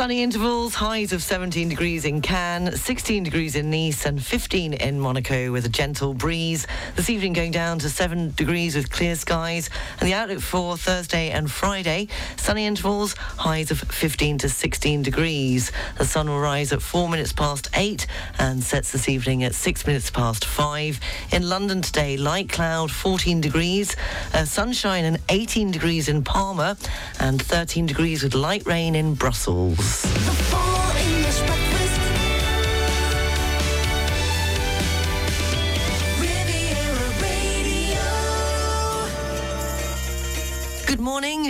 Sunny intervals, highs of 17 degrees in Cannes, 16 degrees in Nice, and 15 in Monaco with a gentle breeze. This evening going down to 7 degrees with clear skies. And the outlook for Thursday and Friday, sunny intervals, highs of 15 to 16 degrees. The sun will rise at 4 minutes past 8 and sets this evening at 6 minutes past 5. In London today, light cloud, 14 degrees, uh, sunshine and 18 degrees in Palma, and 13 degrees with light rain in Brussels. Good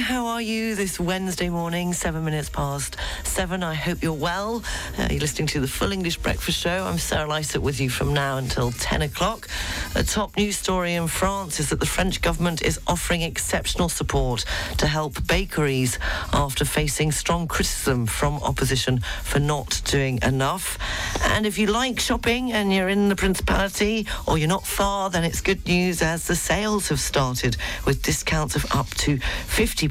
How are you this Wednesday morning? Seven minutes past seven. I hope you're well. Uh, you're listening to the Full English Breakfast Show. I'm Sarah Lysett with you from now until 10 o'clock. A top news story in France is that the French government is offering exceptional support to help bakeries after facing strong criticism from opposition for not doing enough. And if you like shopping and you're in the Principality or you're not far, then it's good news as the sales have started with discounts of up to 50%.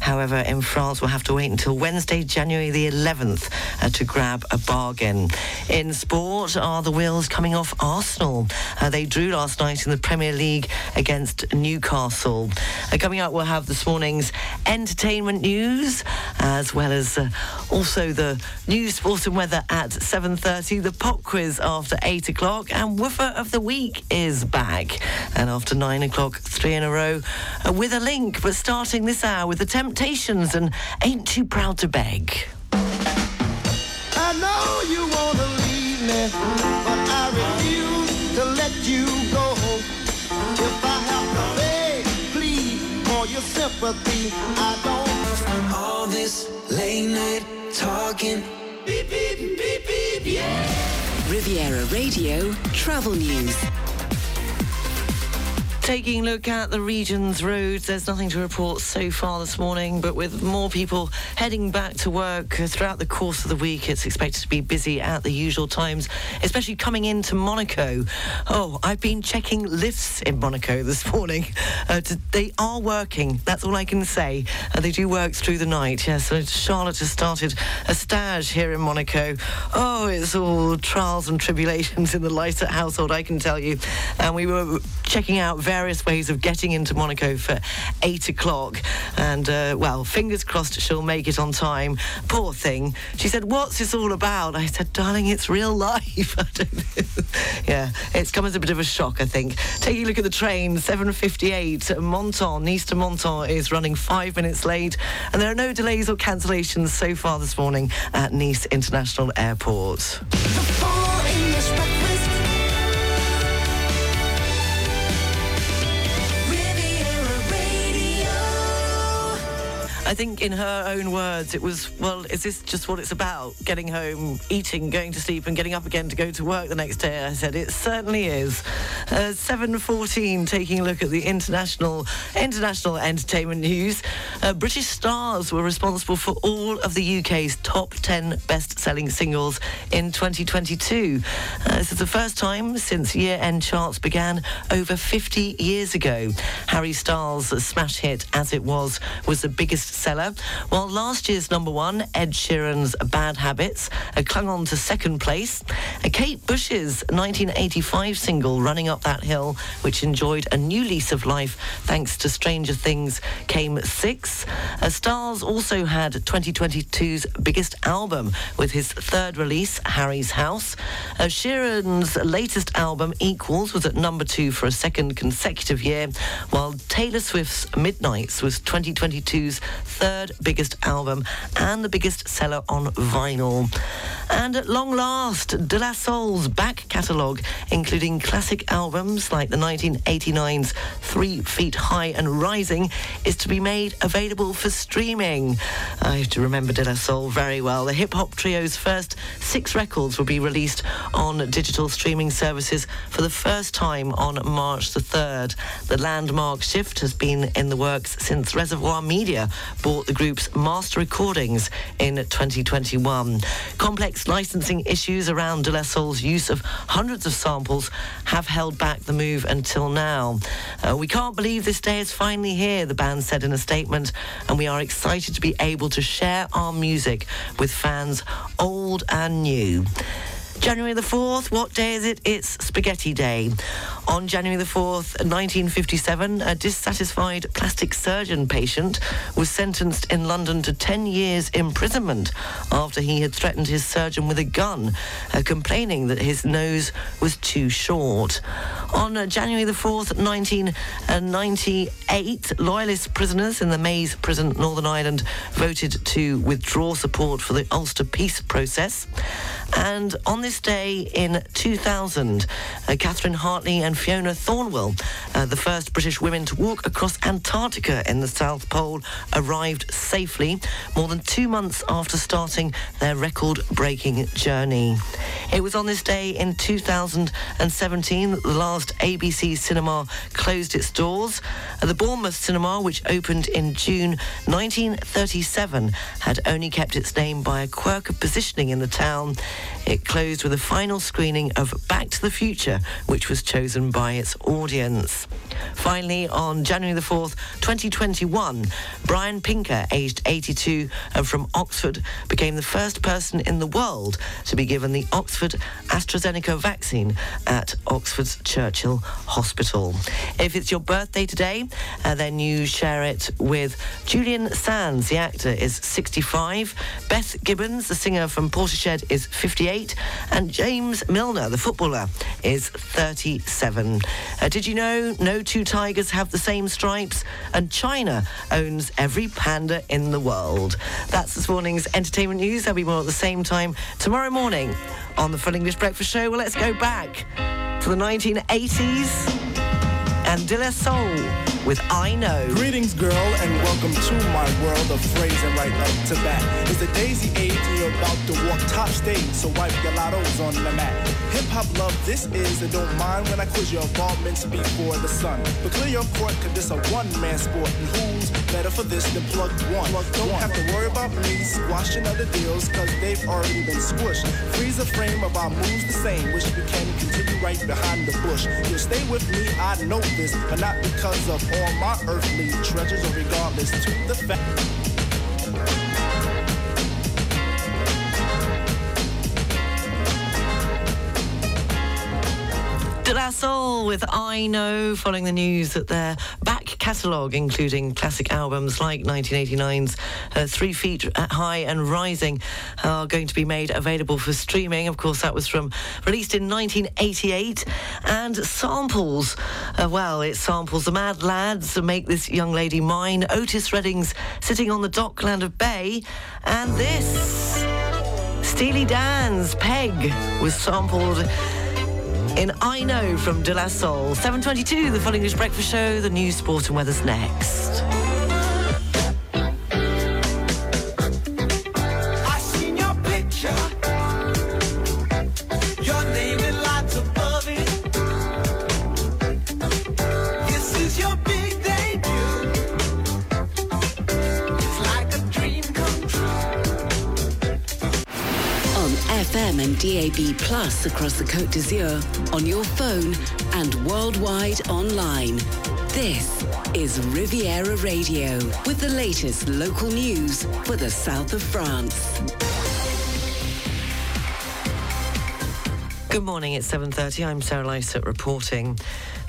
However, in France, we'll have to wait until Wednesday, January the 11th uh, to grab a bargain. In sport, are the wheels coming off Arsenal? Uh, they drew last night in the Premier League against Newcastle. Uh, coming up, we'll have this morning's entertainment news, as well as uh, also the news, sport and weather at 7.30, the pop quiz after 8 o'clock, and Woofer of the Week is back. And after 9 o'clock, three in a row, uh, with a link but starting this hour with the Temptations and Ain't Too Proud to Beg. I know you wanna leave me, but I refuse to let you go. If I have to beg, plead for your sympathy, I don't. All this late night talking. Beep, beep, beep, beep, yeah. Riviera Radio Travel News. Taking a look at the region's roads, there's nothing to report so far this morning, but with more people heading back to work throughout the course of the week, it's expected to be busy at the usual times, especially coming into Monaco. Oh, I've been checking lifts in Monaco this morning. Uh, to, they are working, that's all I can say. Uh, they do work through the night, yes. so Charlotte has started a stage here in Monaco. Oh, it's all trials and tribulations in the Lysett household, I can tell you. And we were checking out various ways of getting into Monaco for eight o'clock. And, uh, well, fingers crossed she'll make it on time. Poor thing. She said, What's this all about? I said, Darling, it's real life. yeah, it's come as a bit of a shock, I think. Taking a look at the train, 7.58, Menton, Nice to Menton is running five minutes late. And there are no delays or cancellations so far this morning at Nice International Airport. I think, in her own words, it was, well, is this just what it's about? Getting home, eating, going to sleep, and getting up again to go to work the next day? I said, it certainly is. Uh, 7.14, taking a look at the international international entertainment news. Uh, British stars were responsible for all of the UK's top 10 best-selling singles in 2022. Uh, this is the first time since year-end charts began over 50 years ago. Harry Styles' smash hit, As It Was, was the biggest seller, while last year's number one, Ed Sheeran's Bad Habits, uh, clung on to second place. Uh, Kate Bush's 1985 single, Running Up That Hill, which enjoyed a new lease of life thanks to Stranger Things, came sixth. Uh, Styles also had 2022's biggest album with his third release, Harry's House. Uh, Sheeran's latest album, Equals, was at number two for a second consecutive year, while Taylor Swift's Midnights was 2022's third biggest album and the biggest seller on vinyl. And at long last, De La Soul's back catalogue, including classic albums like the 1989's Three Feet High and Rising, is to be made available for streaming. I have to remember De La Soul very well. The hip hop trio's first six records will be released on digital streaming services for the first time on March the 3rd. The landmark shift has been in the works since Reservoir Media bought the group's master recordings in 2021. Complex licensing issues around De La Soul's use of hundreds of samples have held back the move until now. Uh, we can't believe this day is finally here, the band said in a statement, and we are excited to be able to share our music with fans old and new. January the 4th, what day is it? It's Spaghetti Day. On January the 4th, 1957, a dissatisfied plastic surgeon patient was sentenced in London to 10 years imprisonment after he had threatened his surgeon with a gun, uh, complaining that his nose was too short. On uh, January the 4th, 1998, loyalist prisoners in the Maze prison, Northern Ireland, voted to withdraw support for the Ulster peace process. And on this day in 2000, uh, Catherine Hartley and Fiona Thornewill, uh, the first British women to walk across Antarctica in the South Pole, arrived safely more than two months after starting their record-breaking journey. It was on this day in 2017 that the last ABC cinema closed its doors. Uh, the Bournemouth Cinema, which opened in June 1937, had only kept its name by a quirk of positioning in the town. It closed with a final screening of Back to the Future, which was chosen by its audience. Finally, on January the 4th, 2021, Brian Pinker, aged 82 and from Oxford, became the first person in the world to be given the Oxford AstraZeneca vaccine at Oxford's Churchill Hospital. If it's your birthday today, uh, then you share it with Julian Sands, the actor, is 65. Beth Gibbons, the singer from Portishead, is 58. And James Milner, the footballer, is 37. Uh, did you know no two tigers have the same stripes? And China owns every panda in the world. That's this morning's entertainment news. There'll be more at the same time tomorrow morning on the Full English Breakfast Show. Well, let's go back to the 1980s and De La Soul with I Know. Greetings, girl, and welcome to my world of phrasing right up to bat. It's the daisy age, and you're about to walk top stage, so wipe your lottos on the mat. Hip hop love, this is, and don't mind when I quiz your involvements before the sun. But clear your court, cause this a one man sport, and who's better for this than plug one? Plug don't have to worry about me squashing other deals, cause they've already been squished. Freeze a frame of our moves the same, wish we can continue right behind the bush. You'll stay with me, I know this, but not because of all my earthly treasures, or regardless to the fact. De La Soul with I Know, following the news that their back catalogue, including classic albums like 1989's uh, Three Feet High and Rising, are going to be made available for streaming. Of course, that was from released in 1988. And samples, uh, well, it samples the Mad Lads make this young lady mine, Otis Redding's Sitting on the Dockland of Bay, and this. Steely Dan's Peg was sampled in I Know from De La Soul. 7.22, the Full English Breakfast Show, the news, sport and weather's next. And DAB Plus across the Côte d'Azur, on your phone and worldwide online. This is Riviera Radio with the latest local news for the south of France. Good morning, it's 7.30. I'm Sarah Lysett reporting.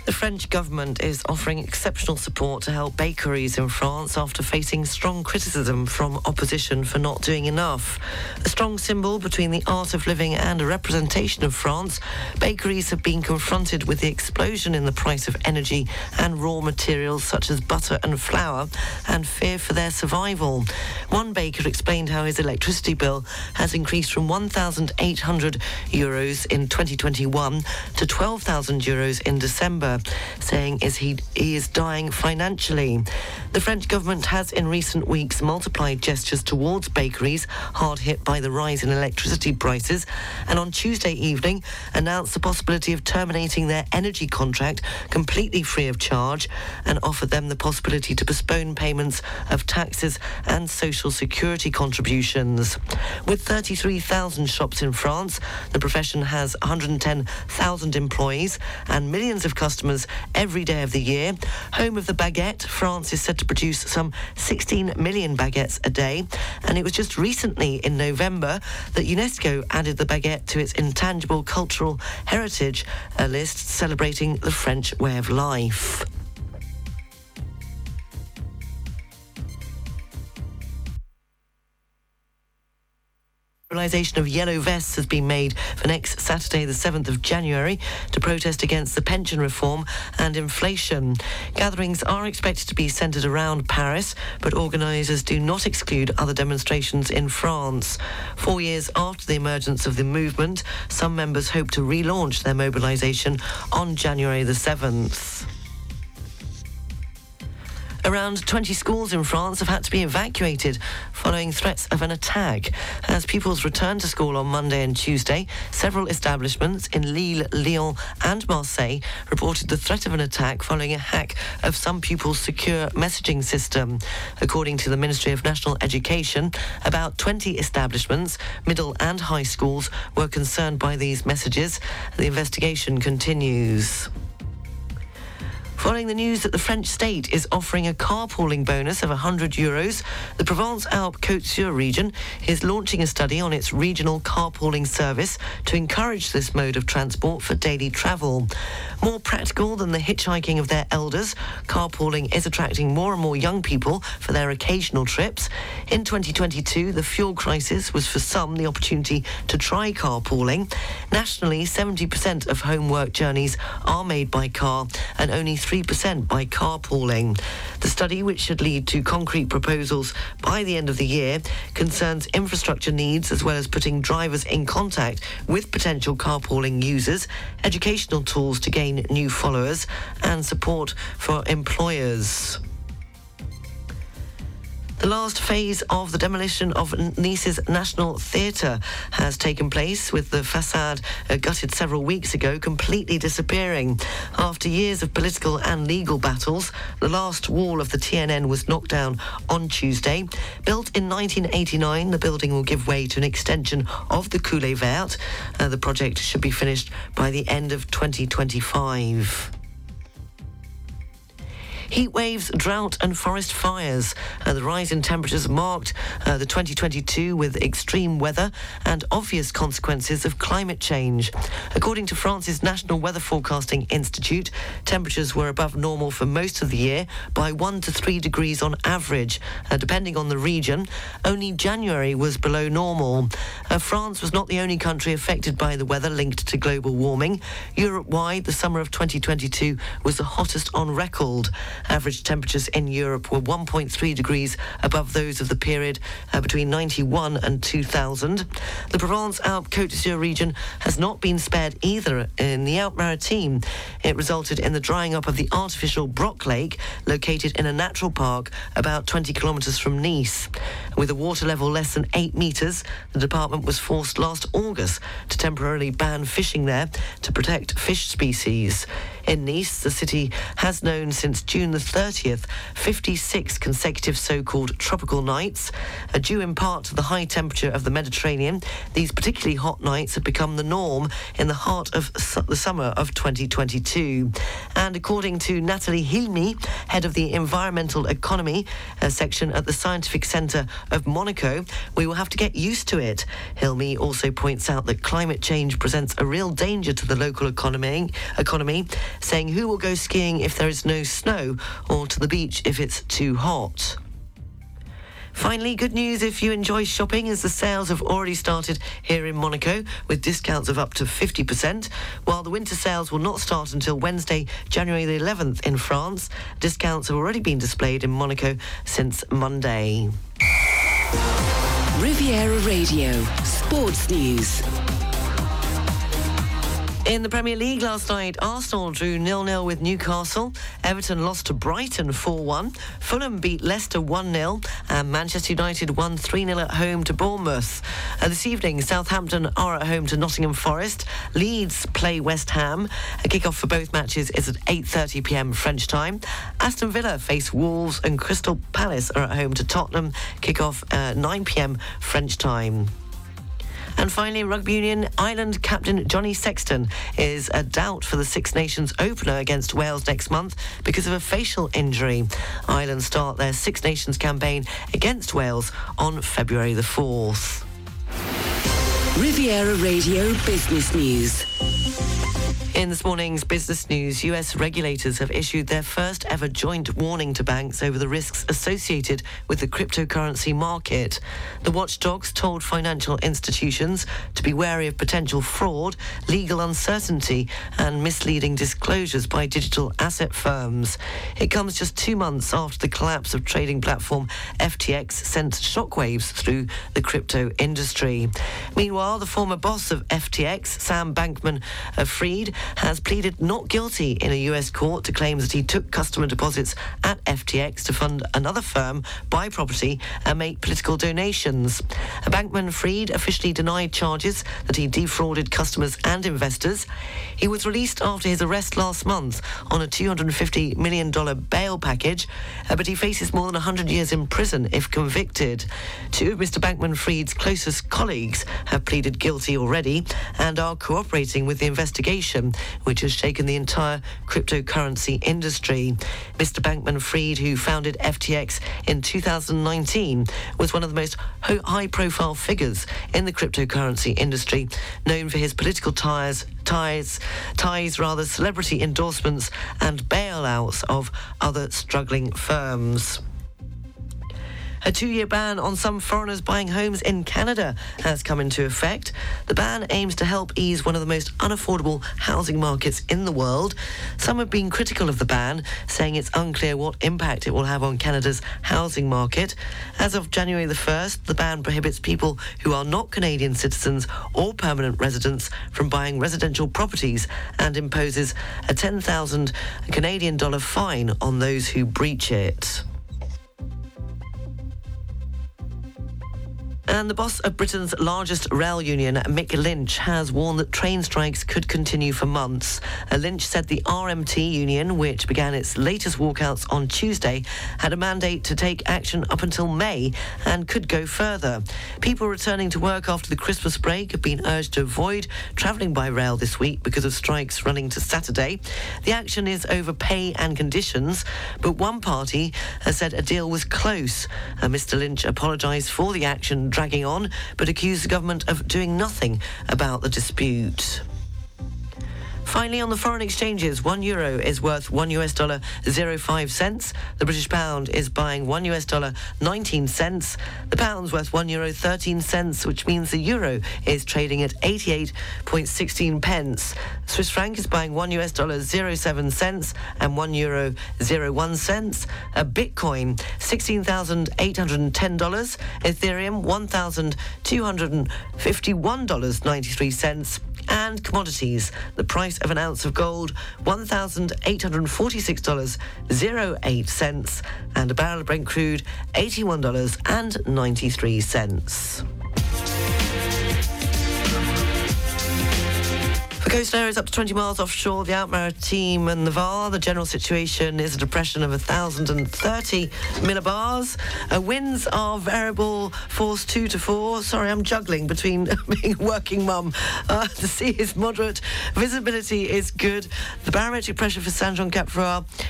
The French government is offering exceptional support to help bakeries in France after facing strong criticism from opposition for not doing enough. A strong symbol between the art of living and a representation of France, bakeries have been confronted with the explosion in the price of energy and raw materials such as butter and flour and fear for their survival. One baker explained how his electricity bill has increased from 1,800 euros in 2021 to 12,000 euros in December. Saying is he, he is dying financially. The French government has in recent weeks multiplied gestures towards bakeries hard hit by the rise in electricity prices and on Tuesday evening announced the possibility of terminating their energy contract completely free of charge and offered them the possibility to postpone payments of taxes and social security contributions. With 33,000 shops in France, the profession has 110,000 employees and millions of customers every day of the year. Home of the baguette, France is said to produce some 16 million baguettes a day. And it was just recently in November that UNESCO added the baguette to its intangible cultural heritage a list celebrating the French way of life. Mobilisation of yellow vests has been made for next Saturday, the 7th of January, to protest against the pension reform and inflation. Gatherings are expected to be centred around Paris, but organisers do not exclude other demonstrations in France. Four years after the emergence of the movement, some members hope to relaunch their mobilisation on January the 7th. Around 20 schools in France have had to be evacuated following threats of an attack. As pupils returned to school on Monday and Tuesday, several establishments in Lille, Lyon, and Marseille reported the threat of an attack following a hack of some pupils' secure messaging system. According to the Ministry of National Education, about 20 establishments, middle and high schools, were concerned by these messages. The investigation continues. Following the news that the French state is offering a carpooling bonus of 100 euros, the Provence-Alpes Côte d'Azur region is launching a study on its regional carpooling service to encourage this mode of transport for daily travel. More practical than the hitchhiking of their elders, carpooling is attracting more and more young people for their occasional trips. In 2022, the fuel crisis was for some the opportunity to try carpooling. Nationally, 70% of homework journeys are made by car and only 3% by carpooling. The study, which should lead to concrete proposals by the end of the year, concerns infrastructure needs as well as putting drivers in contact with potential carpooling users, educational tools to gain new followers, and support for employers. The last phase of the demolition of Nice's National Theatre has taken place, with the facade uh, gutted several weeks ago completely disappearing. After years of political and legal battles, the last wall of the TNN was knocked down on Tuesday. Built in 1989, the building will give way to an extension of the Coulée Verte. Uh, the project should be finished by the end of 2025. Heat waves, drought, and forest fires. Uh, the rise in temperatures marked uh, the 2022 with extreme weather and obvious consequences of climate change. According to France's National Weather Forecasting Institute, temperatures were above normal for most of the year by one to three degrees on average, uh, depending on the region. Only January was below normal. Uh, France was not the only country affected by the weather linked to global warming. Europe wide, the summer of 2022 was the hottest on record. Average temperatures in Europe were 1.3 degrees above those of the period uh, between 91 and 2000. The Provence-Alpes Côte d'Azur region has not been spared either in the Alpes-Maritimes. It resulted in the drying up of the artificial Brock Lake, located in a natural park about 20 kilometres from Nice. With a water level less than 8 metres, the department was forced last August to temporarily ban fishing there to protect fish species. In Nice, the city has known since June the 30th 56 consecutive so-called tropical nights. Uh, due in part to the high temperature of the Mediterranean, these particularly hot nights have become the norm in the heart of su- the summer of 2022. And according to Nathalie Hilmi, head of the Environmental Economy uh, section at the Scientific Centre of Monaco, we will have to get used to it. Hilmi also points out that climate change presents a real danger to the local economy, economy saying who will go skiing if there is no snow or to the beach if it's too hot. Finally, good news if you enjoy shopping as the sales have already started here in Monaco with discounts of up to 50%, while the winter sales will not start until Wednesday, January the 11th in France. Discounts have already been displayed in Monaco since Monday. Riviera Radio, Sports News. In the Premier League last night, Arsenal drew nil-nil with Newcastle. Everton lost to Brighton 4-1. Fulham beat Leicester 1-0. And Manchester United won 3-0 at home to Bournemouth. Uh, this evening, Southampton are at home to Nottingham Forest. Leeds play West Ham. A kick-off for both matches is at 8.30pm French time. Aston Villa face Wolves and Crystal Palace are at home to Tottenham. Kick-off at 9pm French time. And finally, Rugby Union Ireland captain Johnny Sexton is a doubt for the Six Nations opener against Wales next month because of a facial injury. Ireland start their Six Nations campaign against Wales on February the 4th. Riviera Radio Business News. In this morning's business news, US regulators have issued their first ever joint warning to banks over the risks associated with the cryptocurrency market. The watchdogs told financial institutions to be wary of potential fraud, legal uncertainty, and misleading disclosures by digital asset firms. It comes just two months after the collapse of trading platform FTX sent shockwaves through the crypto industry. Meanwhile, the former boss of FTX, Sam Bankman Fried, has pleaded not guilty in a US court to claims that he took customer deposits at FTX to fund another firm, buy property, and make political donations. Bankman Fried officially denied charges that he defrauded customers and investors. He was released after his arrest last month on a $250 million bail package, uh, but he faces more than 100 years in prison if convicted. Two of Mr. Bankman Fried's closest colleagues have pleaded guilty already and are cooperating with the investigation which has shaken the entire cryptocurrency industry. Mr. Bankman Fried, who founded FTX in 2019, was one of the most high profile figures in the cryptocurrency industry, known for his political ties, ties, ties rather, celebrity endorsements and bailouts of other struggling firms. A two year ban on some foreigners buying homes in Canada has come into effect. The ban aims to help ease one of the most unaffordable housing markets in the world. Some have been critical of the ban, saying it's unclear what impact it will have on Canada's housing market. As of January the 1st, the ban prohibits people who are not Canadian citizens or permanent residents from buying residential properties and imposes a 10,000 Canadian dollar fine on those who breach it. And the boss of Britain's largest rail union, Mick Lynch, has warned that train strikes could continue for months. Uh, Lynch said the RMT union, which began its latest walkouts on Tuesday, had a mandate to take action up until May and could go further. People returning to work after the Christmas break have been urged to avoid travelling by rail this week because of strikes running to Saturday. The action is over pay and conditions, but one party has said a deal was close. Uh, Mr. Lynch apologised for the action dragging on, but accused the government of doing nothing about the dispute. Finally, on the foreign exchanges, one euro is worth one US dollar 05 cents. The British pound is buying one US dollar 19 cents. The pound's worth one euro 13 cents, which means the euro is trading at 88.16 pence. Swiss franc is buying one US dollar 07 cents and one euro 01 cents. A Bitcoin $16,810. Ethereum $1,251.93 and commodities. The price of an ounce of gold, $1,846.08, and a barrel of Brent crude, $81.93. coast areas up to 20 miles offshore, the Maritime and the Var. The general situation is a depression of 1,030 millibars. Uh, winds are variable, force 2 to 4. Sorry, I'm juggling between being a working mum. Uh, the sea is moderate. Visibility is good. The barometric pressure for San Juan Cap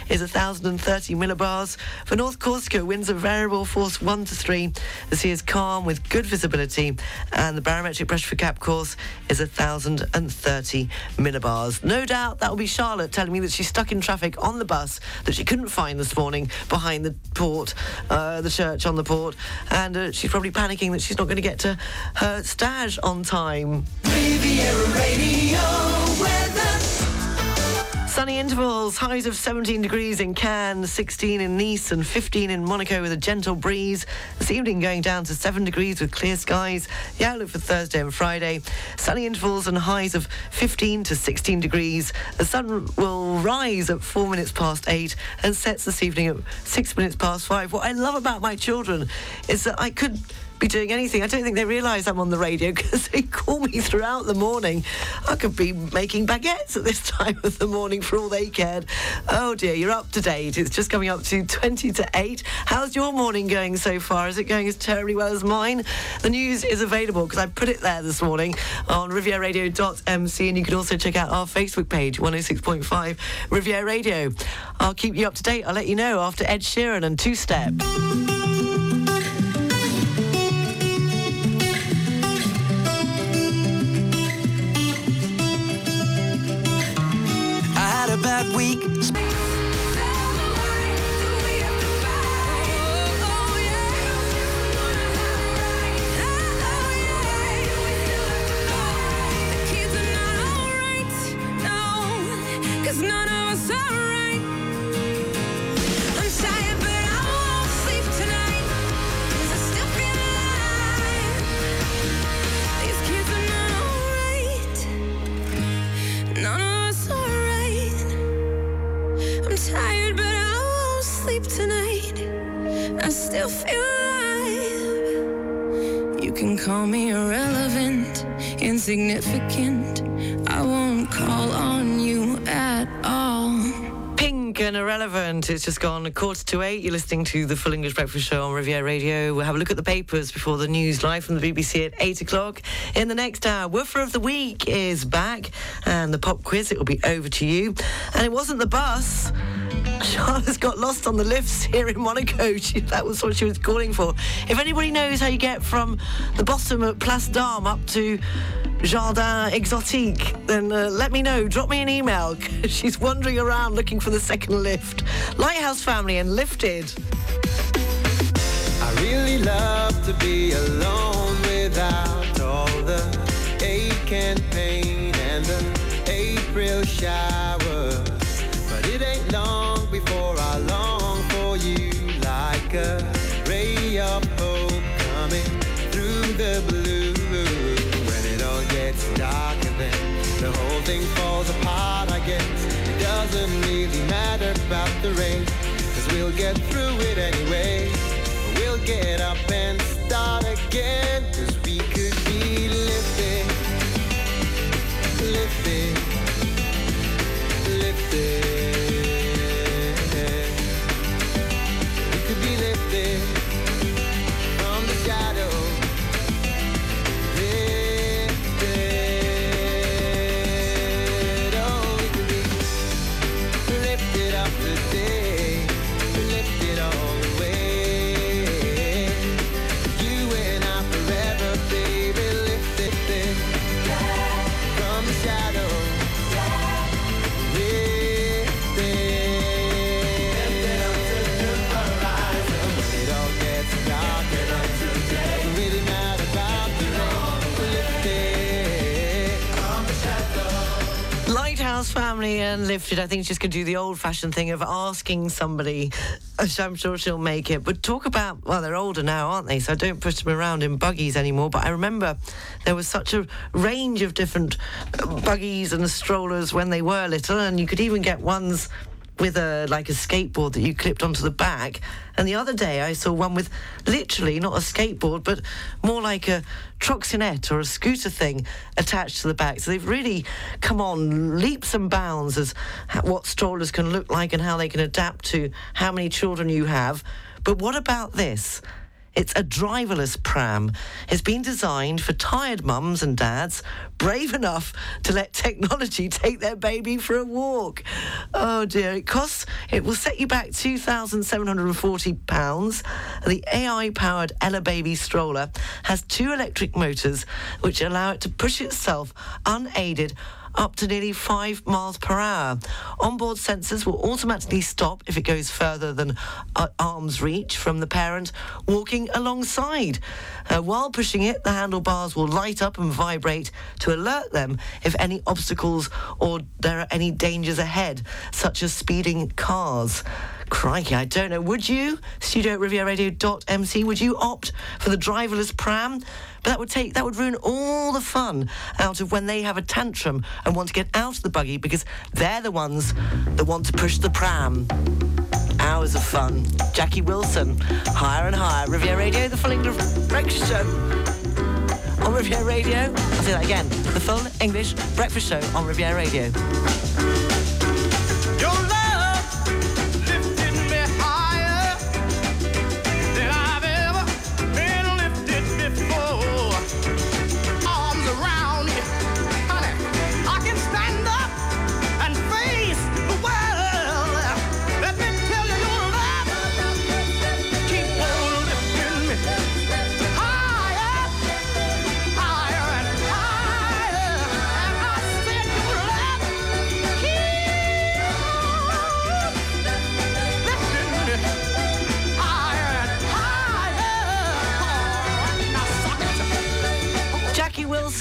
is 1,030 millibars. For North Corsica, winds are variable, force 1 to 3. The sea is calm with good visibility. And the barometric pressure for Cap Corse is 1,030 millibars. No doubt that will be Charlotte telling me that she's stuck in traffic on the bus that she couldn't find this morning behind the port, uh, the church on the port, and uh, she's probably panicking that she's not going to get to her stage on time. Sunny intervals, highs of 17 degrees in Cannes, 16 in Nice, and 15 in Monaco with a gentle breeze. This evening going down to 7 degrees with clear skies. The outlook for Thursday and Friday, sunny intervals and highs of 15 to 16 degrees. The sun will rise at 4 minutes past 8 and sets this evening at 6 minutes past 5. What I love about my children is that I could be doing anything. I don't think they realise I'm on the radio because they call me throughout the morning. I could be making baguettes at this time of the morning for all they cared. Oh dear, you're up to date. It's just coming up to 20 to 8. How's your morning going so far? Is it going as terribly well as mine? The news is available because I put it there this morning on rivieraradio.mc and you can also check out our Facebook page, 106.5 Riviera Radio. I'll keep you up to date. I'll let you know after Ed Sheeran and Two Step. It's just gone a quarter to eight. You're listening to the Full English Breakfast Show on Riviera Radio. We'll have a look at the papers before the news live from the BBC at eight o'clock. In the next hour, Woofer of the Week is back, and the pop quiz. It will be over to you. And it wasn't the bus. Charlotte's got lost on the lifts here in Monaco. She, that was what she was calling for. If anybody knows how you get from the bottom at Place d'Armes up to Jardin Exotique, then uh, let me know. Drop me an email. She's wandering around looking for the second lift. Lighthouse Family and Lifted. I really love to be alone without all the whole falls apart, I guess it doesn't really matter about the rain. Cause we'll get through it anyway. We'll get up and start again. Cause Family and Lifted. I think she's going to do the old fashioned thing of asking somebody. which I'm sure she'll make it. But talk about, well, they're older now, aren't they? So I don't push them around in buggies anymore. But I remember there was such a range of different uh, buggies and strollers when they were little. And you could even get ones with a like a skateboard that you clipped onto the back. And the other day I saw one with literally not a skateboard, but more like a trottinette or a scooter thing attached to the back. So they've really come on leaps and bounds as what strollers can look like and how they can adapt to how many children you have. But what about this? It's a driverless pram. It's been designed for tired mums and dads brave enough to let technology take their baby for a walk. Oh dear, it costs, it will set you back £2,740. The AI powered Ella Baby stroller has two electric motors which allow it to push itself unaided up to nearly 5 miles per hour. Onboard sensors will automatically stop if it goes further than uh, arm's reach from the parent walking alongside. Uh, while pushing it, the handlebars will light up and vibrate to alert them if any obstacles or there are any dangers ahead, such as speeding cars. Crikey, I don't know. Would you, studio at rivieraradio.mc, would you opt for the driverless pram? But that would take, that would ruin all the fun out of when they have a tantrum and want to get out of the buggy because they're the ones that want to push the pram. Hours of fun. Jackie Wilson, higher and higher. Riviera Radio, the full English breakfast show. On Riviera Radio, I'll say that again. The full English breakfast show on Riviera Radio.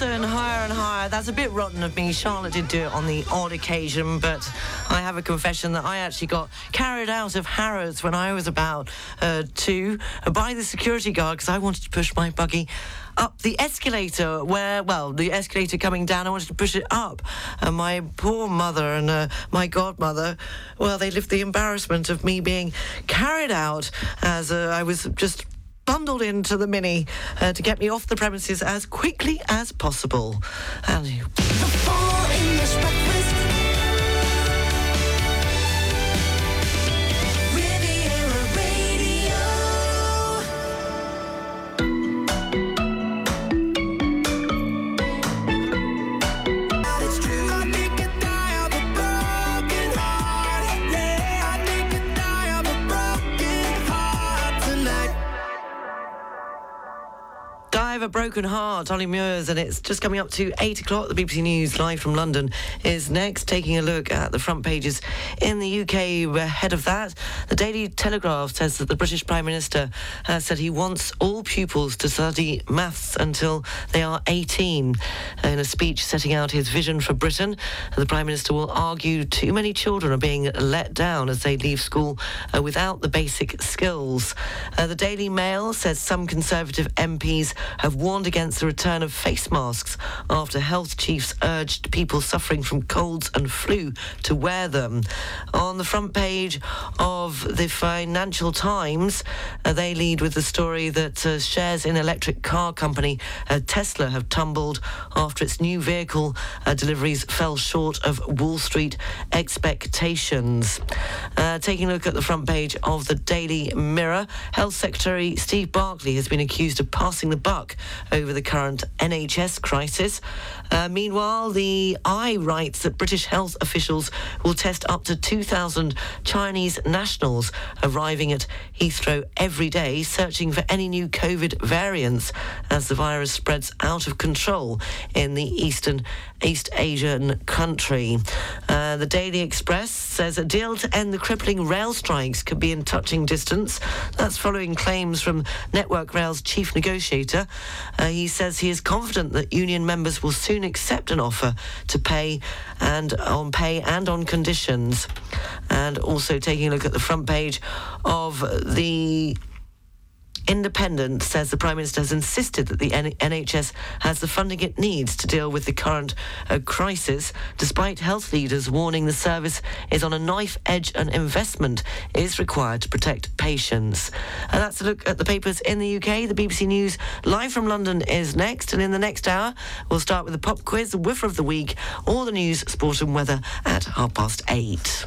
Jackie Wilson, higher and higher. That's a bit rotten of me. Charlotte did do it on the odd occasion, but I have a confession that I actually got carried out of Harrods when I was about uh, two by the security guard because I wanted to push my buggy up the escalator where, well, the escalator coming down, I wanted to push it up. And my poor mother and uh, my godmother, well, they lived the embarrassment of me being carried out as uh, I was just bundled into the Mini uh, to get me off the premises as quickly as possible. And you- Of a Broken Heart, Olly Murs, and it's just coming up to 8 o'clock. The BBC News live from London is next, taking a look at the front pages in the UK. Ahead of that, the Daily Telegraph says that the British Prime Minister has said he wants all pupils to study maths until they are 18. In a speech setting out his vision for Britain, the Prime Minister will argue too many children are being let down as they leave school uh, without the basic skills. Uh, the Daily Mail says some Conservative MPs have warned against the return of face masks after health chiefs urged people suffering from colds and flu to wear them. On the front page of the Financial Times, uh, they lead with the story that uh, shares in electric car company uh, Tesla have tumbled after its new vehicle uh, deliveries fell short of Wall Street expectations. Uh, taking a look at the front page of the Daily Mirror, Health Secretary Steve Barclay has been accused of passing the buck over the current NHS crisis. Uh, meanwhile, the i writes that British health officials will test up to 2,000 Chinese nationals arriving at Heathrow every day, searching for any new COVID variants as the virus spreads out of control in the eastern East Asian country. Uh, the Daily Express says a deal to end the crippling rail strikes could be in touching distance. That's following claims from Network Rail's chief negotiator. Uh, he says he is confident that union members will soon accept an offer to pay and on pay and on conditions. And also taking a look at the front page of the Independent says the Prime Minister has insisted that the N- NHS has the funding it needs to deal with the current uh, crisis, despite health leaders warning the service is on a knife edge and investment is required to protect patients. And that's a look at the papers in the UK. The BBC News live from London is next, and in the next hour, we'll start with the pop quiz, the whiffer of the week, all the news, sport, and weather at half past eight.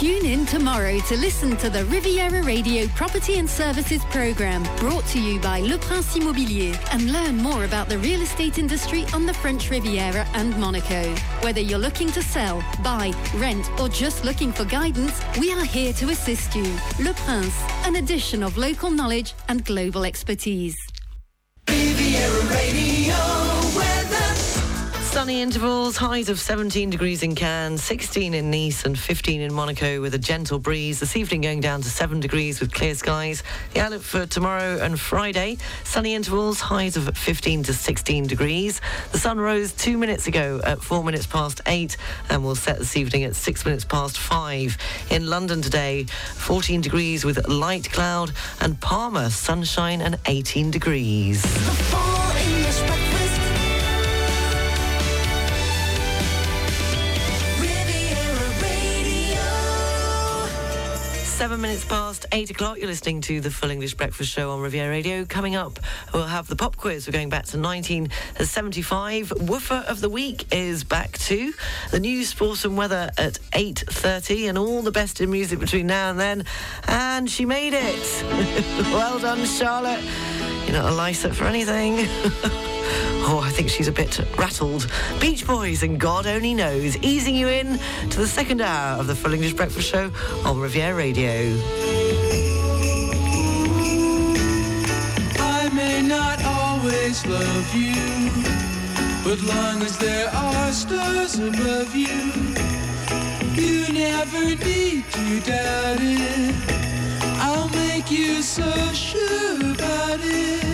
Tune in tomorrow to listen to the Riviera Radio Property and Services program brought to you by Le Prince Immobilier and learn more about the real estate industry on the French Riviera and Monaco. Whether you're looking to sell, buy, rent, or just looking for guidance, we are here to assist you. Le Prince, an addition of local knowledge and global expertise. Sunny intervals, highs of 17 degrees in Cannes, 16 in Nice and 15 in Monaco with a gentle breeze. This evening going down to 7 degrees with clear skies. The outlook for tomorrow and Friday, sunny intervals, highs of 15 to 16 degrees. The sun rose two minutes ago at 4 minutes past 8 and will set this evening at 6 minutes past 5. In London today, 14 degrees with light cloud and Palma, sunshine and 18 degrees. minutes past 8 o'clock, you're listening to the Full English Breakfast Show on Riviera Radio. Coming up, we'll have the pop quiz. We're going back to 1975. Woofer of the Week is back too. The news, sports and weather at 8.30 and all the best in music between now and then. And she made it. well done, Charlotte. You're not a licer for anything. Oh, I think she's a bit rattled. Beach Boys and God Only Knows, easing you in to the second hour of the Full English Breakfast Show on Riviera Radio. I may not always love you, but long as there are stars above you, you never need to doubt it. I'll make you so sure about it.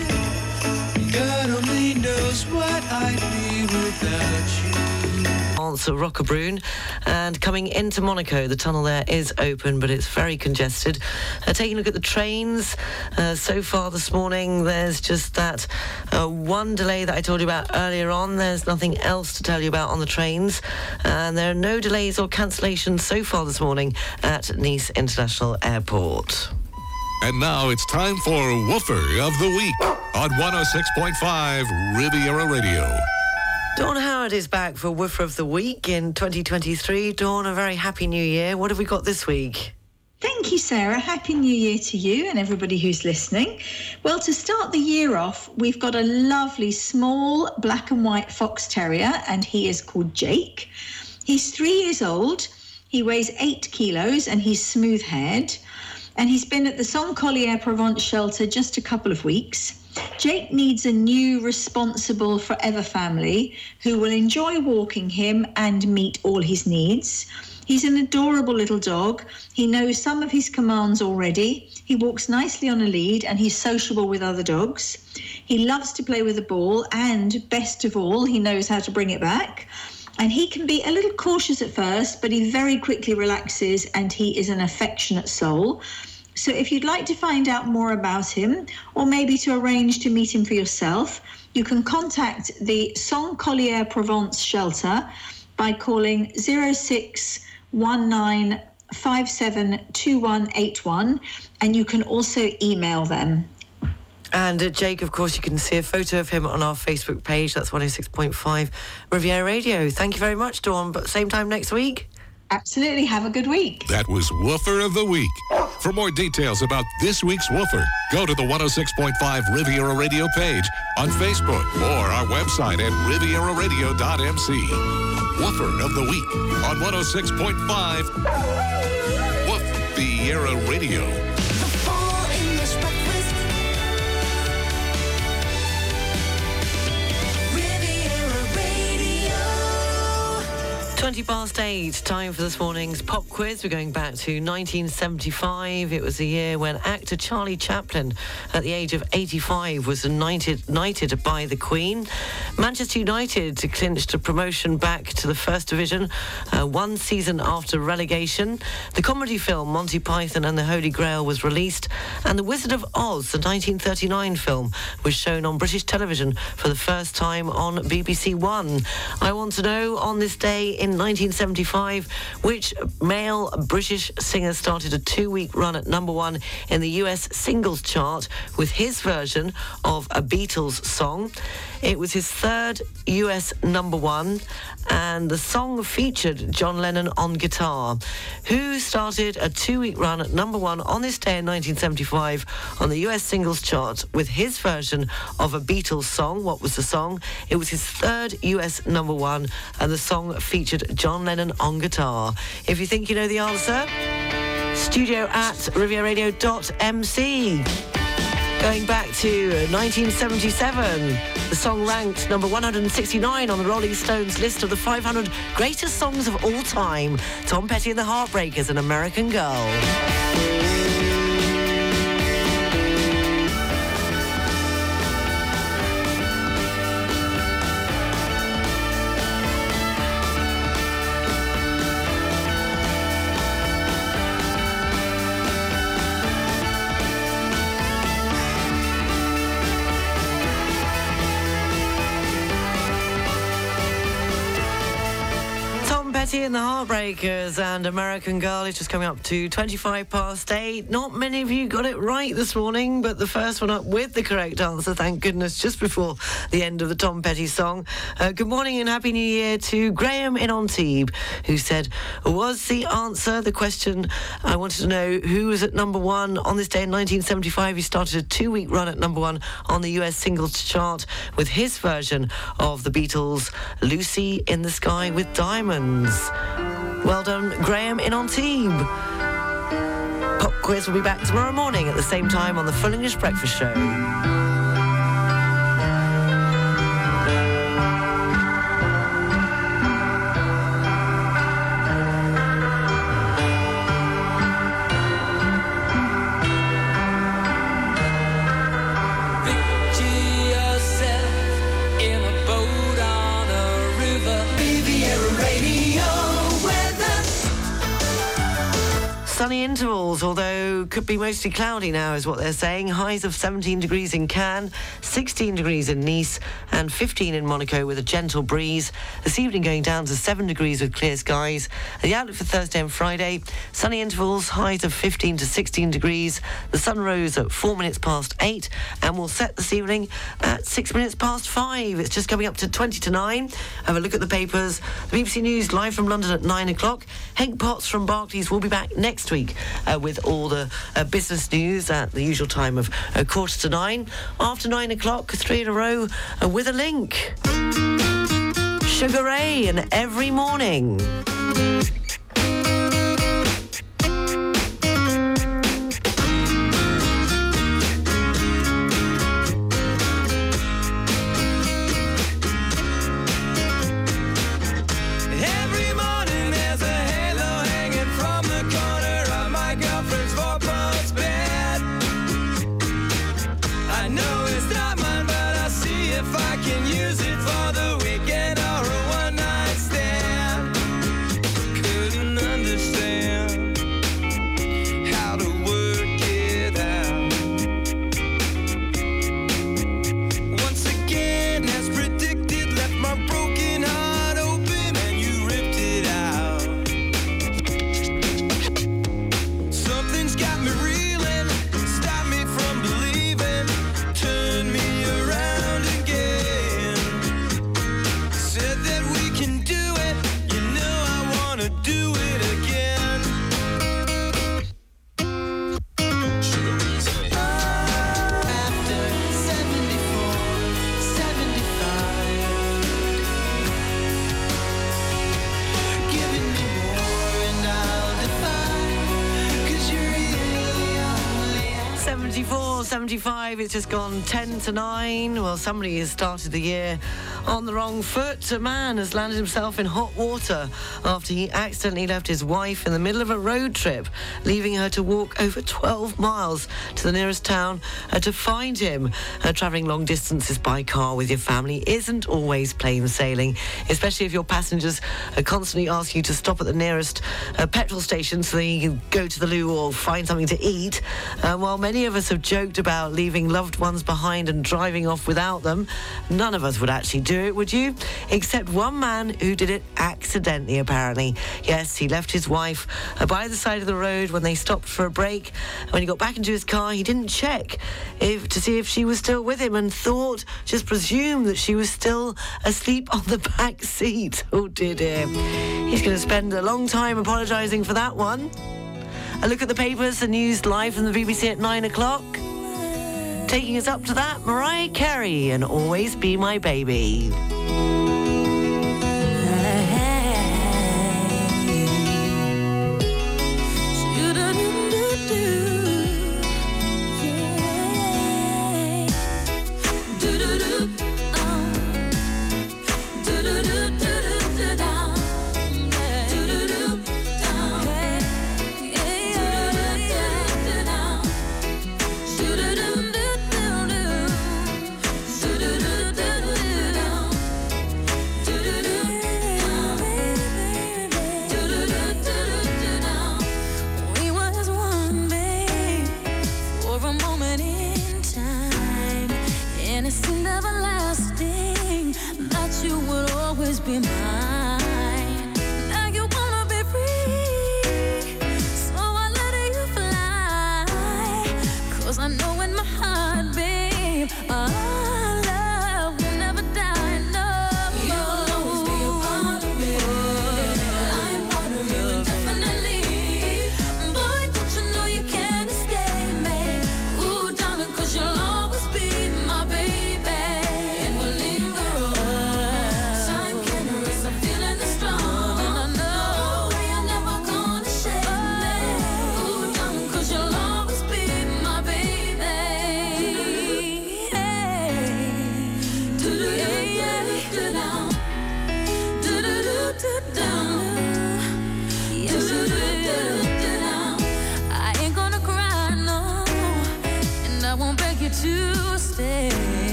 Answer Roquebrune. And coming into Monaco, the tunnel there is open, but it's very congested. Uh, taking a look at the trains, uh, so far this morning, there's just that uh, one delay that I told you about earlier on. There's nothing else to tell you about on the trains. And there are no delays or cancellations so far this morning at Nice International Airport. And now it's time for Woofer of the Week on 106.5 Riviera Radio. Dawn Howard is back for Woofer of the Week in 2023. Dawn, a very happy new year. What have we got this week? Thank you, Sarah. Happy New Year to you and everybody who's listening. Well, to start the year off, we've got a lovely small black and white fox terrier, and he is called Jake. He's three years old. He weighs eight kilos and he's smooth haired. And he's been at the Saint Collier Provence shelter just a couple of weeks. Jake needs a new, responsible, forever family who will enjoy walking him and meet all his needs. He's an adorable little dog. He knows some of his commands already. He walks nicely on a lead and he's sociable with other dogs. He loves to play with the ball and, best of all, he knows how to bring it back. And he can be a little cautious at first, but he very quickly relaxes and he is an affectionate soul. So if you'd like to find out more about him or maybe to arrange to meet him for yourself, you can contact the Saint Collier Provence shelter by calling 0619572181 and you can also email them. And uh, Jake, of course, you can see a photo of him on our Facebook page. That's 106.5 Riviera Radio. Thank you very much, Dawn. But same time next week. Absolutely. Have a good week. That was Woofer of the Week. For more details about this week's Woofer, go to the 106.5 Riviera Radio page on Facebook or our website at rivieraradio.mc. Woofer of the Week on 106.5 Woof Radio. 20 past 8, time for this morning's pop quiz. We're going back to 1975. It was the year when actor Charlie Chaplin, at the age of 85, was knighted, knighted by the Queen. Manchester United clinched a promotion back to the First Division uh, one season after relegation. The comedy film Monty Python and the Holy Grail was released, and The Wizard of Oz, the 1939 film, was shown on British television for the first time on BBC One. I want to know on this day in 1975 which male British singer started a two week run at number one in the US singles chart with his version of a Beatles song. It was his third US number one, and the song featured John Lennon on guitar, who started a two-week run at number one on this day in 1975 on the US singles chart with his version of a Beatles song. What was the song? It was his third US number one, and the song featured John Lennon on guitar. If you think you know the answer, studio at rivieraradio.mc. Going back to uh, 1977, the song ranked number 169 on the Rolling Stones list of the 500 greatest songs of all time. Tom Petty and the Heartbreakers, An American Girl. And the Heartbreakers and American Girl is just coming up to 25 past 8. Not many of you got it right this morning, but the first one up with the correct answer, thank goodness, just before the end of the Tom Petty song. Uh, good morning and Happy New Year to Graham in Antibes, who said, Was the answer the question? I wanted to know who was at number one on this day in 1975. He started a two week run at number one on the US singles chart with his version of the Beatles' Lucy in the Sky with Diamonds. Well done, Graham in Antibes. Pop quiz will be back tomorrow morning at the same time on the Full English Breakfast Show. Sunny intervals, although could be mostly cloudy now, is what they're saying. Highs of 17 degrees in Cannes, 16 degrees in Nice, and 15 in Monaco with a gentle breeze. This evening going down to 7 degrees with clear skies. The outlook for Thursday and Friday sunny intervals, highs of 15 to 16 degrees. The sun rose at 4 minutes past 8 and will set this evening at 6 minutes past 5. It's just coming up to 20 to 9. Have a look at the papers. The BBC News live from London at 9 o'clock. Hank Potts from Barclays will be back next week uh, with all the uh, business news at the usual time of uh, quarter to 9. After 9 o'clock, three in a row uh, with a link. Sugar Ray and every morning. 74, 75, it's just gone 10 to 9. Well, somebody has started the year on the wrong foot. A man has landed himself in hot water after he accidentally left his wife in the middle of a road trip, leaving her to walk over 12 miles to the nearest town uh, to find him. Uh, travelling long distances by car with your family isn't always plain sailing, especially if your passengers uh, constantly ask you to stop at the nearest uh, petrol station so you can go to the loo or find something to eat. Uh, while many of us have joked about leaving loved ones behind and driving off without them, none of us would actually do do it, would you? Except one man who did it accidentally, apparently. Yes, he left his wife uh, by the side of the road when they stopped for a break. When he got back into his car, he didn't check if to see if she was still with him and thought, just presumed that she was still asleep on the back seat. Oh dear, dear. He's going to spend a long time apologising for that one. A look at the papers, the news live from the BBC at nine o'clock. Taking us up to that, Mariah Carey and Always Be My Baby.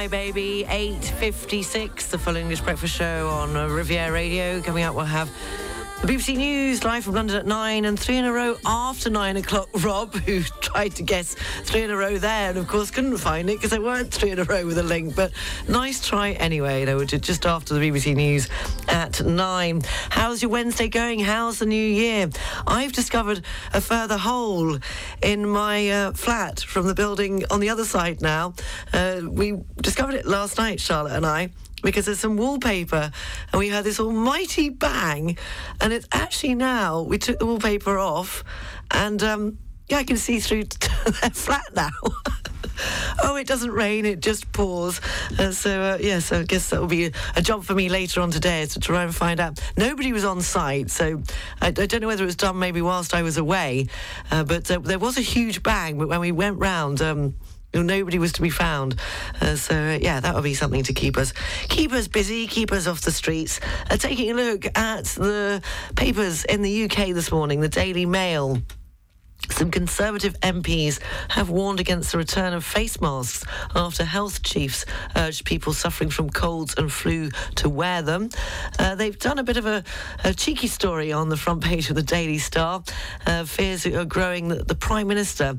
My baby. 8.56, the full English breakfast show on Riviera Radio. Coming up, we'll have the BBC News live from London at 9 and three in a row after 9 o'clock. Rob, who tried to guess three in a row there and, of course, couldn't find it because there weren't three in a row with a link. But nice try anyway. They were just after the BBC News at 9. How's your Wednesday going? How's the new year? I've discovered a further hole in my uh, flat from the building on the other side now. Uh, we discovered it last night, Charlotte and I because there's some wallpaper and we heard this almighty bang and it's actually now we took the wallpaper off and um, yeah I can see through their flat now. Oh it doesn't rain it just pours. Uh, so uh, yes I guess that will be a, job for me later on today is to try and find out. Nobody was on site so I, I don't know whether it was done maybe whilst I was away uh, but uh, there was a huge bang but when we went round um, Nobody was to be found, uh, so uh, yeah, that would be something to keep us keep us busy, keep us off the streets. Uh, taking a look at the papers in the UK this morning, the Daily Mail. Some Conservative MPs have warned against the return of face masks after health chiefs urged people suffering from colds and flu to wear them. Uh, they've done a bit of a, a cheeky story on the front page of the Daily Star. Uh, fears are growing that the Prime Minister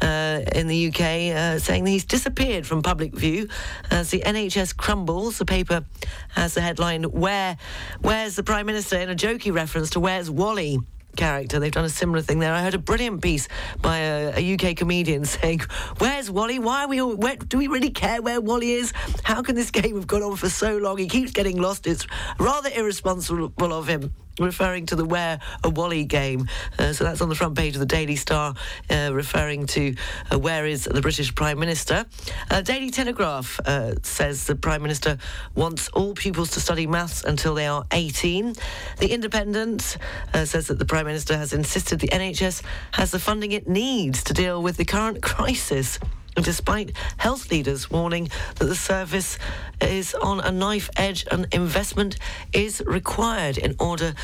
uh, in the UK uh, saying that he's disappeared from public view as the NHS crumbles. The paper has the headline, Where, Where's the Prime Minister? in a jokey reference to Where's Wally? Character. They've done a similar thing there. I heard a brilliant piece by a, a UK comedian saying, "Where's Wally? Why are we all? Where, do we really care where Wally is? How can this game have gone on for so long? He keeps getting lost. It's rather irresponsible of him." Referring to the Where a Wally game. Uh, so that's on the front page of the Daily Star, uh, referring to uh, where is the British Prime Minister. Uh, Daily Telegraph uh, says the Prime Minister wants all pupils to study maths until they are 18. The Independent uh, says that the Prime Minister has insisted the NHS has the funding it needs to deal with the current crisis. Despite health leaders warning that the service is on a knife edge and investment is required in order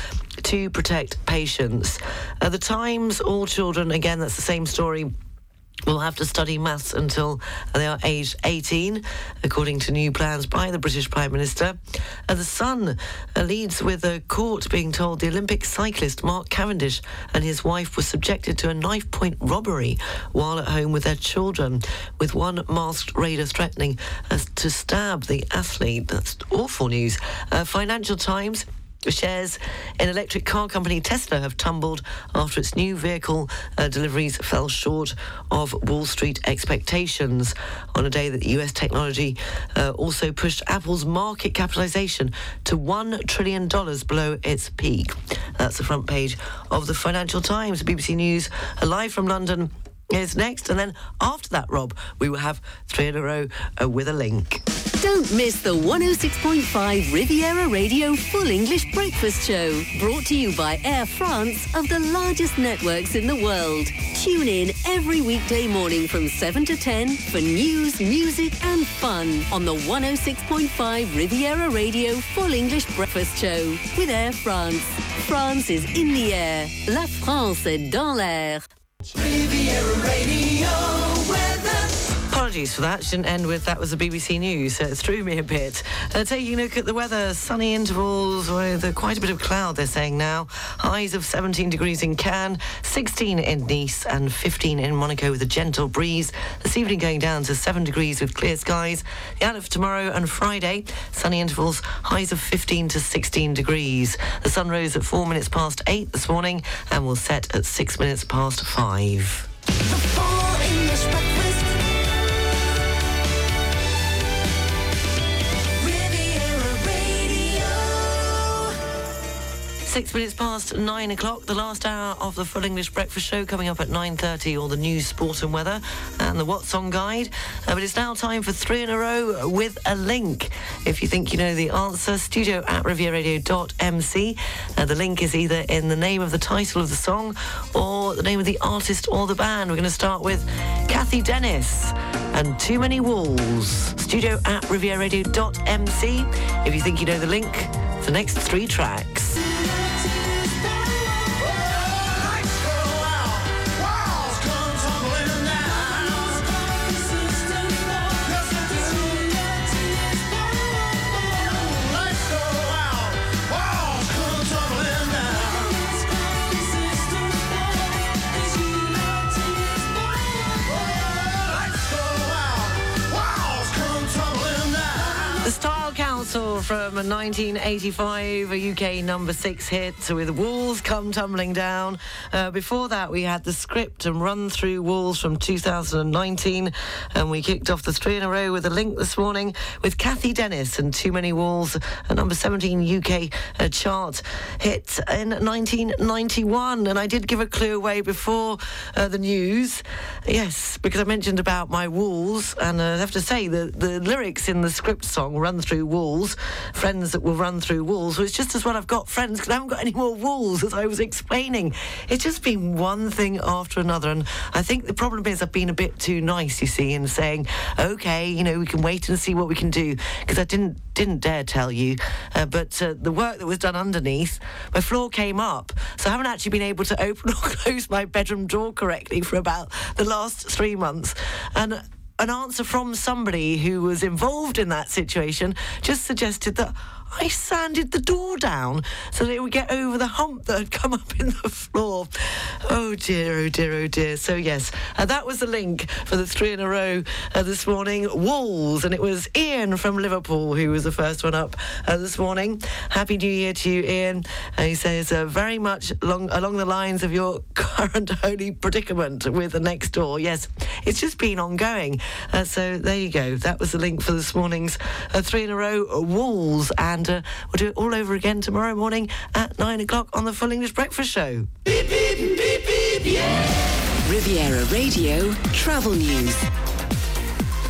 to protect patients. At the Times, all children, again, that's the same story will have to study maths until they are aged 18, according to new plans by the British Prime Minister. The Sun leads with a court being told the Olympic cyclist Mark Cavendish and his wife were subjected to a knife point robbery while at home with their children, with one masked raider threatening uh, to stab the athlete. That's awful news. Uh, Financial Times. Shares in electric car company Tesla have tumbled after its new vehicle uh, deliveries fell short of Wall Street expectations on a day that US technology uh, also pushed Apple's market capitalization to $1 trillion below its peak. That's the front page of the Financial Times. BBC News, live from London. Is next, and then after that, Rob, we will have three in a row uh, with a link. Don't miss the 106.5 Riviera Radio Full English Breakfast Show, brought to you by Air France of the largest networks in the world. Tune in every weekday morning from 7 to 10 for news, music, and fun on the 106.5 Riviera Radio Full English Breakfast Show with Air France. France is in the air. La France est dans l'air. Riviera Radio weather. Apologies for that. Shouldn't end with that was the BBC News. So it threw me a bit. Uh, taking a look at the weather, sunny intervals with uh, quite a bit of cloud, they're saying now. Highs of 17 degrees in Cannes, 16 in Nice, and 15 in Monaco with a gentle breeze. This evening going down to 7 degrees with clear skies. The outlook for tomorrow and Friday, sunny intervals, highs of 15 to 16 degrees. The sun rose at 4 minutes past 8 this morning and will set at 6 minutes past 5. Six minutes past nine o'clock, the last hour of the Full English Breakfast Show coming up at 9.30, all the news, sport and weather, and the What's On Guide. Uh, but it's now time for three in a row with a link. If you think you know the answer, studio at rivieraradio.mc. Uh, the link is either in the name of the title of the song or the name of the artist or the band. We're going to start with Cathy Dennis and Too Many Walls. Studio at rivieraradio.mc. If you think you know the link, the next three tracks. Council from 1985, a UK number six hit with Walls Come Tumbling Down. Uh, before that, we had the script and run through Walls from 2019, and we kicked off the three in a row with a link this morning with Cathy Dennis and Too Many Walls, a number 17 UK uh, chart hit in 1991. And I did give a clue away before uh, the news, yes, because I mentioned about my walls, and uh, I have to say the the lyrics in the script song "Run Through Walls," friends that will run through walls. Well, it's just as well I've got friends because I haven't got any more walls, as I was explaining. It's just been one thing after another, and I think the problem is I've been a bit too nice, you see, in saying, okay, you know, we can wait and see what we can do because I didn't didn't dare tell you, uh, but uh, the work that was done underneath, my floor came up, so I haven't actually been able to open or close my bedroom door correctly for about the last three months, and an answer from somebody who was involved in that situation just suggested that I sanded the door down so that it would get over the hump that had come up in the floor. Oh dear, oh dear, oh dear. So, yes, uh, that was the link for the three in a row uh, this morning. Walls, and it was Ian from Liverpool who was the first one up uh, this morning. Happy New Year to you, Ian. Uh, he says, uh, very much along, along the lines of your current holy predicament with the next door. Yes, it's just been ongoing. Uh, so, there you go. That was the link for this morning's three in a row Walls. And uh, we'll do it all over again tomorrow morning at nine o'clock on the Full English Breakfast Show. Riviera Radio Travel News.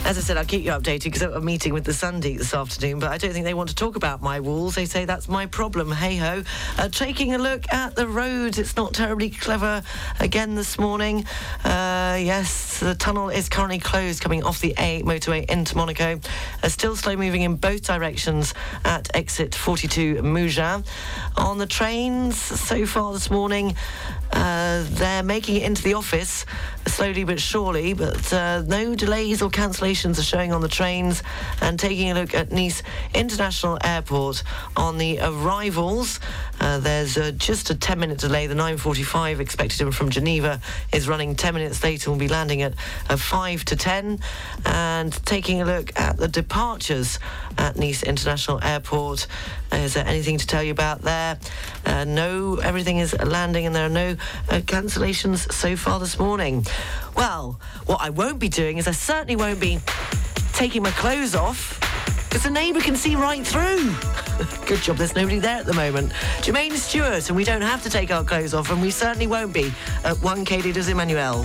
As I said, I'll keep you updated because I'm a meeting with the Sunday this afternoon, but I don't think they want to talk about my walls. They say that's my problem. Hey ho. Uh, taking a look at the roads, it's not terribly clever again this morning. Uh, yes, the tunnel is currently closed coming off the A motorway into Monaco. Uh, still slow moving in both directions at exit 42 Mougins. On the trains so far this morning, uh, they're making it into the office slowly but surely, but uh, no delays or cancellations are showing on the trains. And taking a look at Nice International Airport on the arrivals, uh, there's uh, just a 10 minute delay. The 9.45 expected from Geneva is running 10 minutes late and will be landing at uh, 5 to 10. And taking a look at the departures at Nice International Airport, is there anything to tell you about there? Uh, no, everything is landing and there are no uh, cancellations so far this morning. Well, what I won't be doing is I certainly won't be taking my clothes off because the neighbour can see right through. Good job, there's nobody there at the moment. Jermaine Stewart, and we don't have to take our clothes off, and we certainly won't be at 1 Quai des Emmanuel.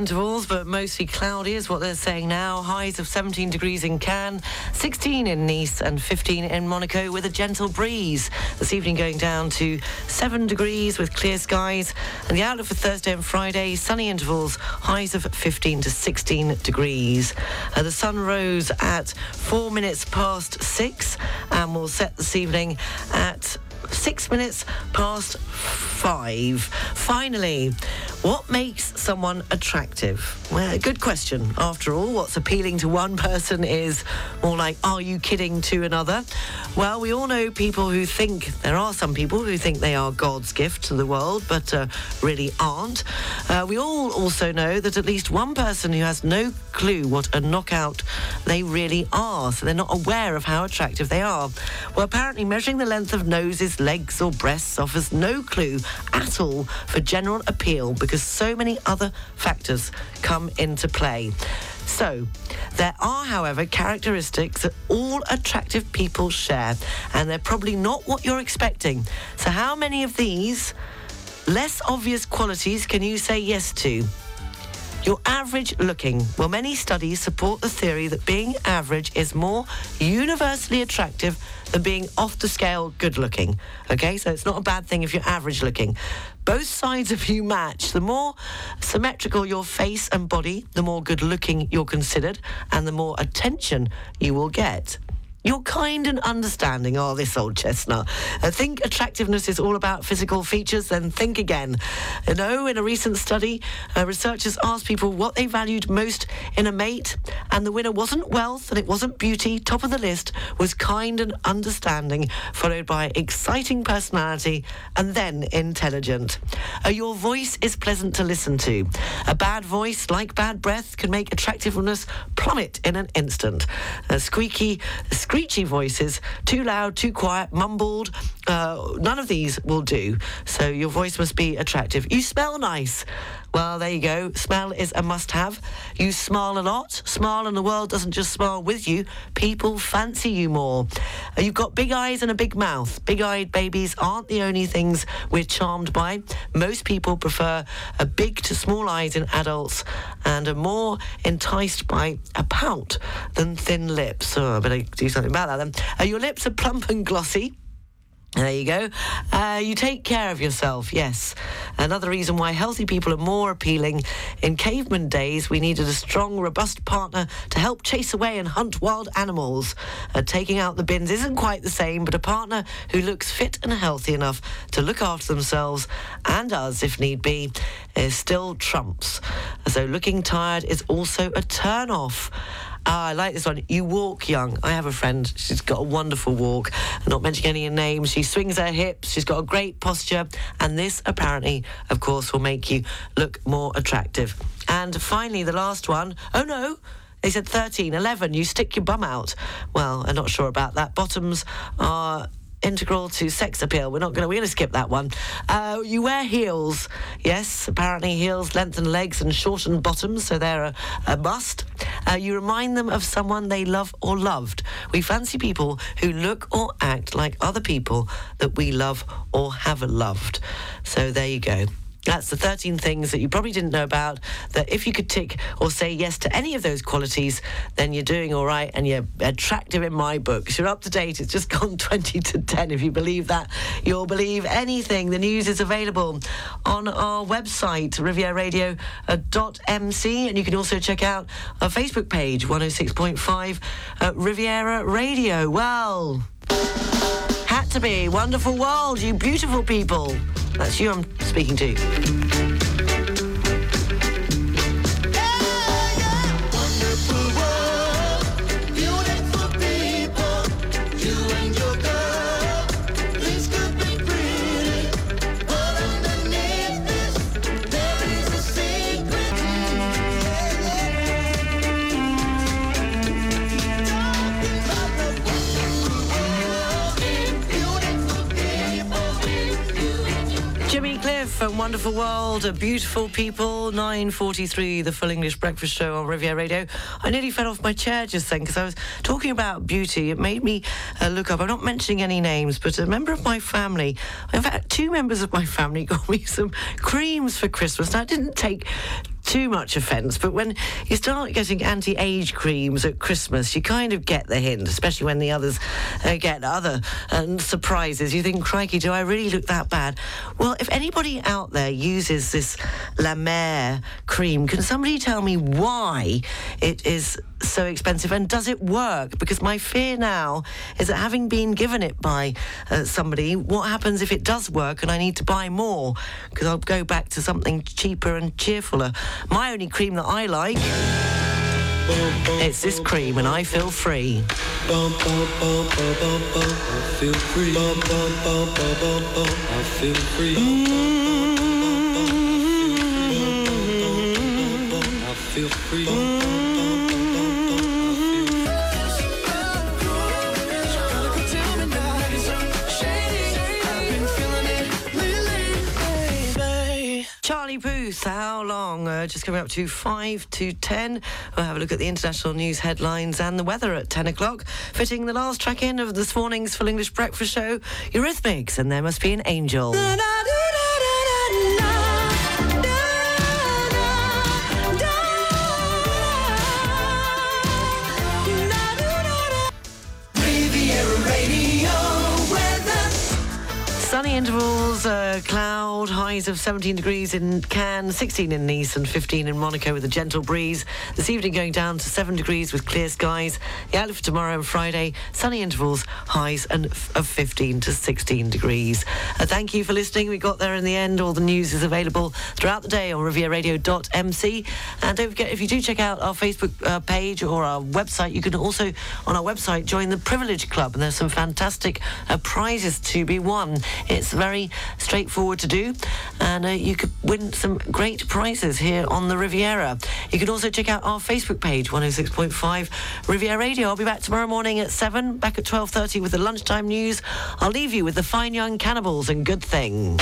Intervals, but mostly cloudy is what they're saying now. Highs of 17 degrees in Cannes, 16 in Nice, and 15 in Monaco with a gentle breeze. This evening going down to 7 degrees with clear skies. And the outlook for Thursday and Friday, sunny intervals, highs of 15 to 16 degrees. Uh, the sun rose at 4 minutes past 6 and will set this evening at six minutes past five. Finally, what makes someone attractive? Well, good question. After all, what's appealing to one person is more like, are you kidding to another? Well, we all know people who think, there are some people who think they are God's gift to the world, but uh, really aren't. Uh, we all also know that at least one person who has no clue what a knockout they really are, so they're not aware of how attractive they are. Well, apparently, measuring the length of noses, legs, or breasts offers no clue at all for general appeal because so many other factors come into play. So, there are, however, characteristics that all attractive people share, and they're probably not what you're expecting. So, how many of these less obvious qualities can you say yes to? You're average looking. Well, many studies support the theory that being average is more universally attractive than being off the scale good looking. Okay, so it's not a bad thing if you're average looking. Both sides of you match. The more symmetrical your face and body, the more good looking you're considered, and the more attention you will get. You're kind and understanding. Oh, this old chestnut. Uh, think attractiveness is all about physical features, then think again. You know, in a recent study, uh, researchers asked people what they valued most in a mate, and the winner wasn't wealth and it wasn't beauty. Top of the list was kind and understanding, followed by exciting personality, and then intelligent. Uh, your voice is pleasant to listen to. A bad voice, like bad breath, can make attractiveness plummet in an instant. Uh, squeaky, screechy voices, too loud, too quiet, mumbled, uh, none of these will do. So your voice must be attractive. You smell nice. Well, there you go. Smell is a must have. You smile a lot. Smile and the world doesn't just smile with you. People fancy you more. Uh, You've got big eyes and a big mouth. Big eyed babies aren't the only things we're charmed by. Most people prefer a big to small eyes in adults and are more enticed by a pout than thin lips. Oh, I better do something about that then. Uh, your lips are plump and glossy. There you go. Uh, you take care of yourself, yes. Another reason why healthy people are more appealing. In caveman days, we needed a strong, robust partner to help chase away and hunt wild animals. Uh, taking out the bins isn't quite the same, but a partner who looks fit and healthy enough to look after themselves and us if need be is still trumps. So looking tired is also a turn off. Ah, I like this one. You walk young. I have a friend. She's got a wonderful walk. I'm not mentioning any names. She swings her hips. She's got a great posture. And this apparently, of course, will make you look more attractive. And finally, the last one. Oh no. They said 13, 11, you stick your bum out. Well, I'm not sure about that. Bottoms are integral to sex appeal. We're not going to, we're going to skip that one. Uh, you wear heels. Yes, apparently heels lengthen legs and shorten bottoms, so they're a, a must. Uh, you remind them of someone they love or loved. We fancy people who look or act like other people that we love or have loved. So there you go. That's the 13 things that you probably didn't know about. That if you could tick or say yes to any of those qualities, then you're doing all right and you're attractive in my books. You're up to date. It's just gone 20 to 10. If you believe that, you'll believe anything. The news is available on our website, rivieraradio.mc, and you can also check out our Facebook page, 106.5 uh, Riviera Radio. Well, had to be. Wonderful world, you beautiful people. That's you I'm speaking to. Jimmy Cliff Wonderful World, a beautiful people, 9.43, the Full English Breakfast Show on Riviera Radio. I nearly fell off my chair just then because I was talking about beauty. It made me uh, look up, I'm not mentioning any names, but a member of my family, in fact, two members of my family got me some creams for Christmas. Now, I didn't take too much offence, but when you start getting anti-age creams at Christmas, you kind of get the hint, especially when the others uh, get other um, surprises. You think, crikey, do I really look that bad? Well, if anybody out there uses this La Mer cream, can somebody tell me why it is so expensive and does it work? Because my fear now is that having been given it by uh, somebody, what happens if it does work and I need to buy more? Because I'll go back to something cheaper and cheerfuler. My only cream that I like. It's this cream, and I feel free. I Charlie Puth, how long? Uh, just coming up to 5 to 10. We'll have a look at the international news headlines and the weather at 10 o'clock. Fitting the last track in of this morning's Full English Breakfast Show, Eurythmics, and There Must Be an Angel. Intervals, uh, cloud, highs of 17 degrees in Cannes, 16 in Nice, and 15 in Monaco with a gentle breeze. This evening going down to 7 degrees with clear skies. The outlook for tomorrow and Friday, sunny intervals, highs and f- of 15 to 16 degrees. Uh, thank you for listening. We got there in the end. All the news is available throughout the day on rivieraradio.mc. And don't forget, if you do check out our Facebook uh, page or our website, you can also, on our website, join the Privilege Club. And there's some fantastic uh, prizes to be won. It's very straightforward to do, and uh, you could win some great prizes here on the Riviera. You can also check out our Facebook page, 106.5 Riviera Radio. I'll be back tomorrow morning at 7, back at 12.30 with the lunchtime news. I'll leave you with the Fine Young Cannibals and Good Thing.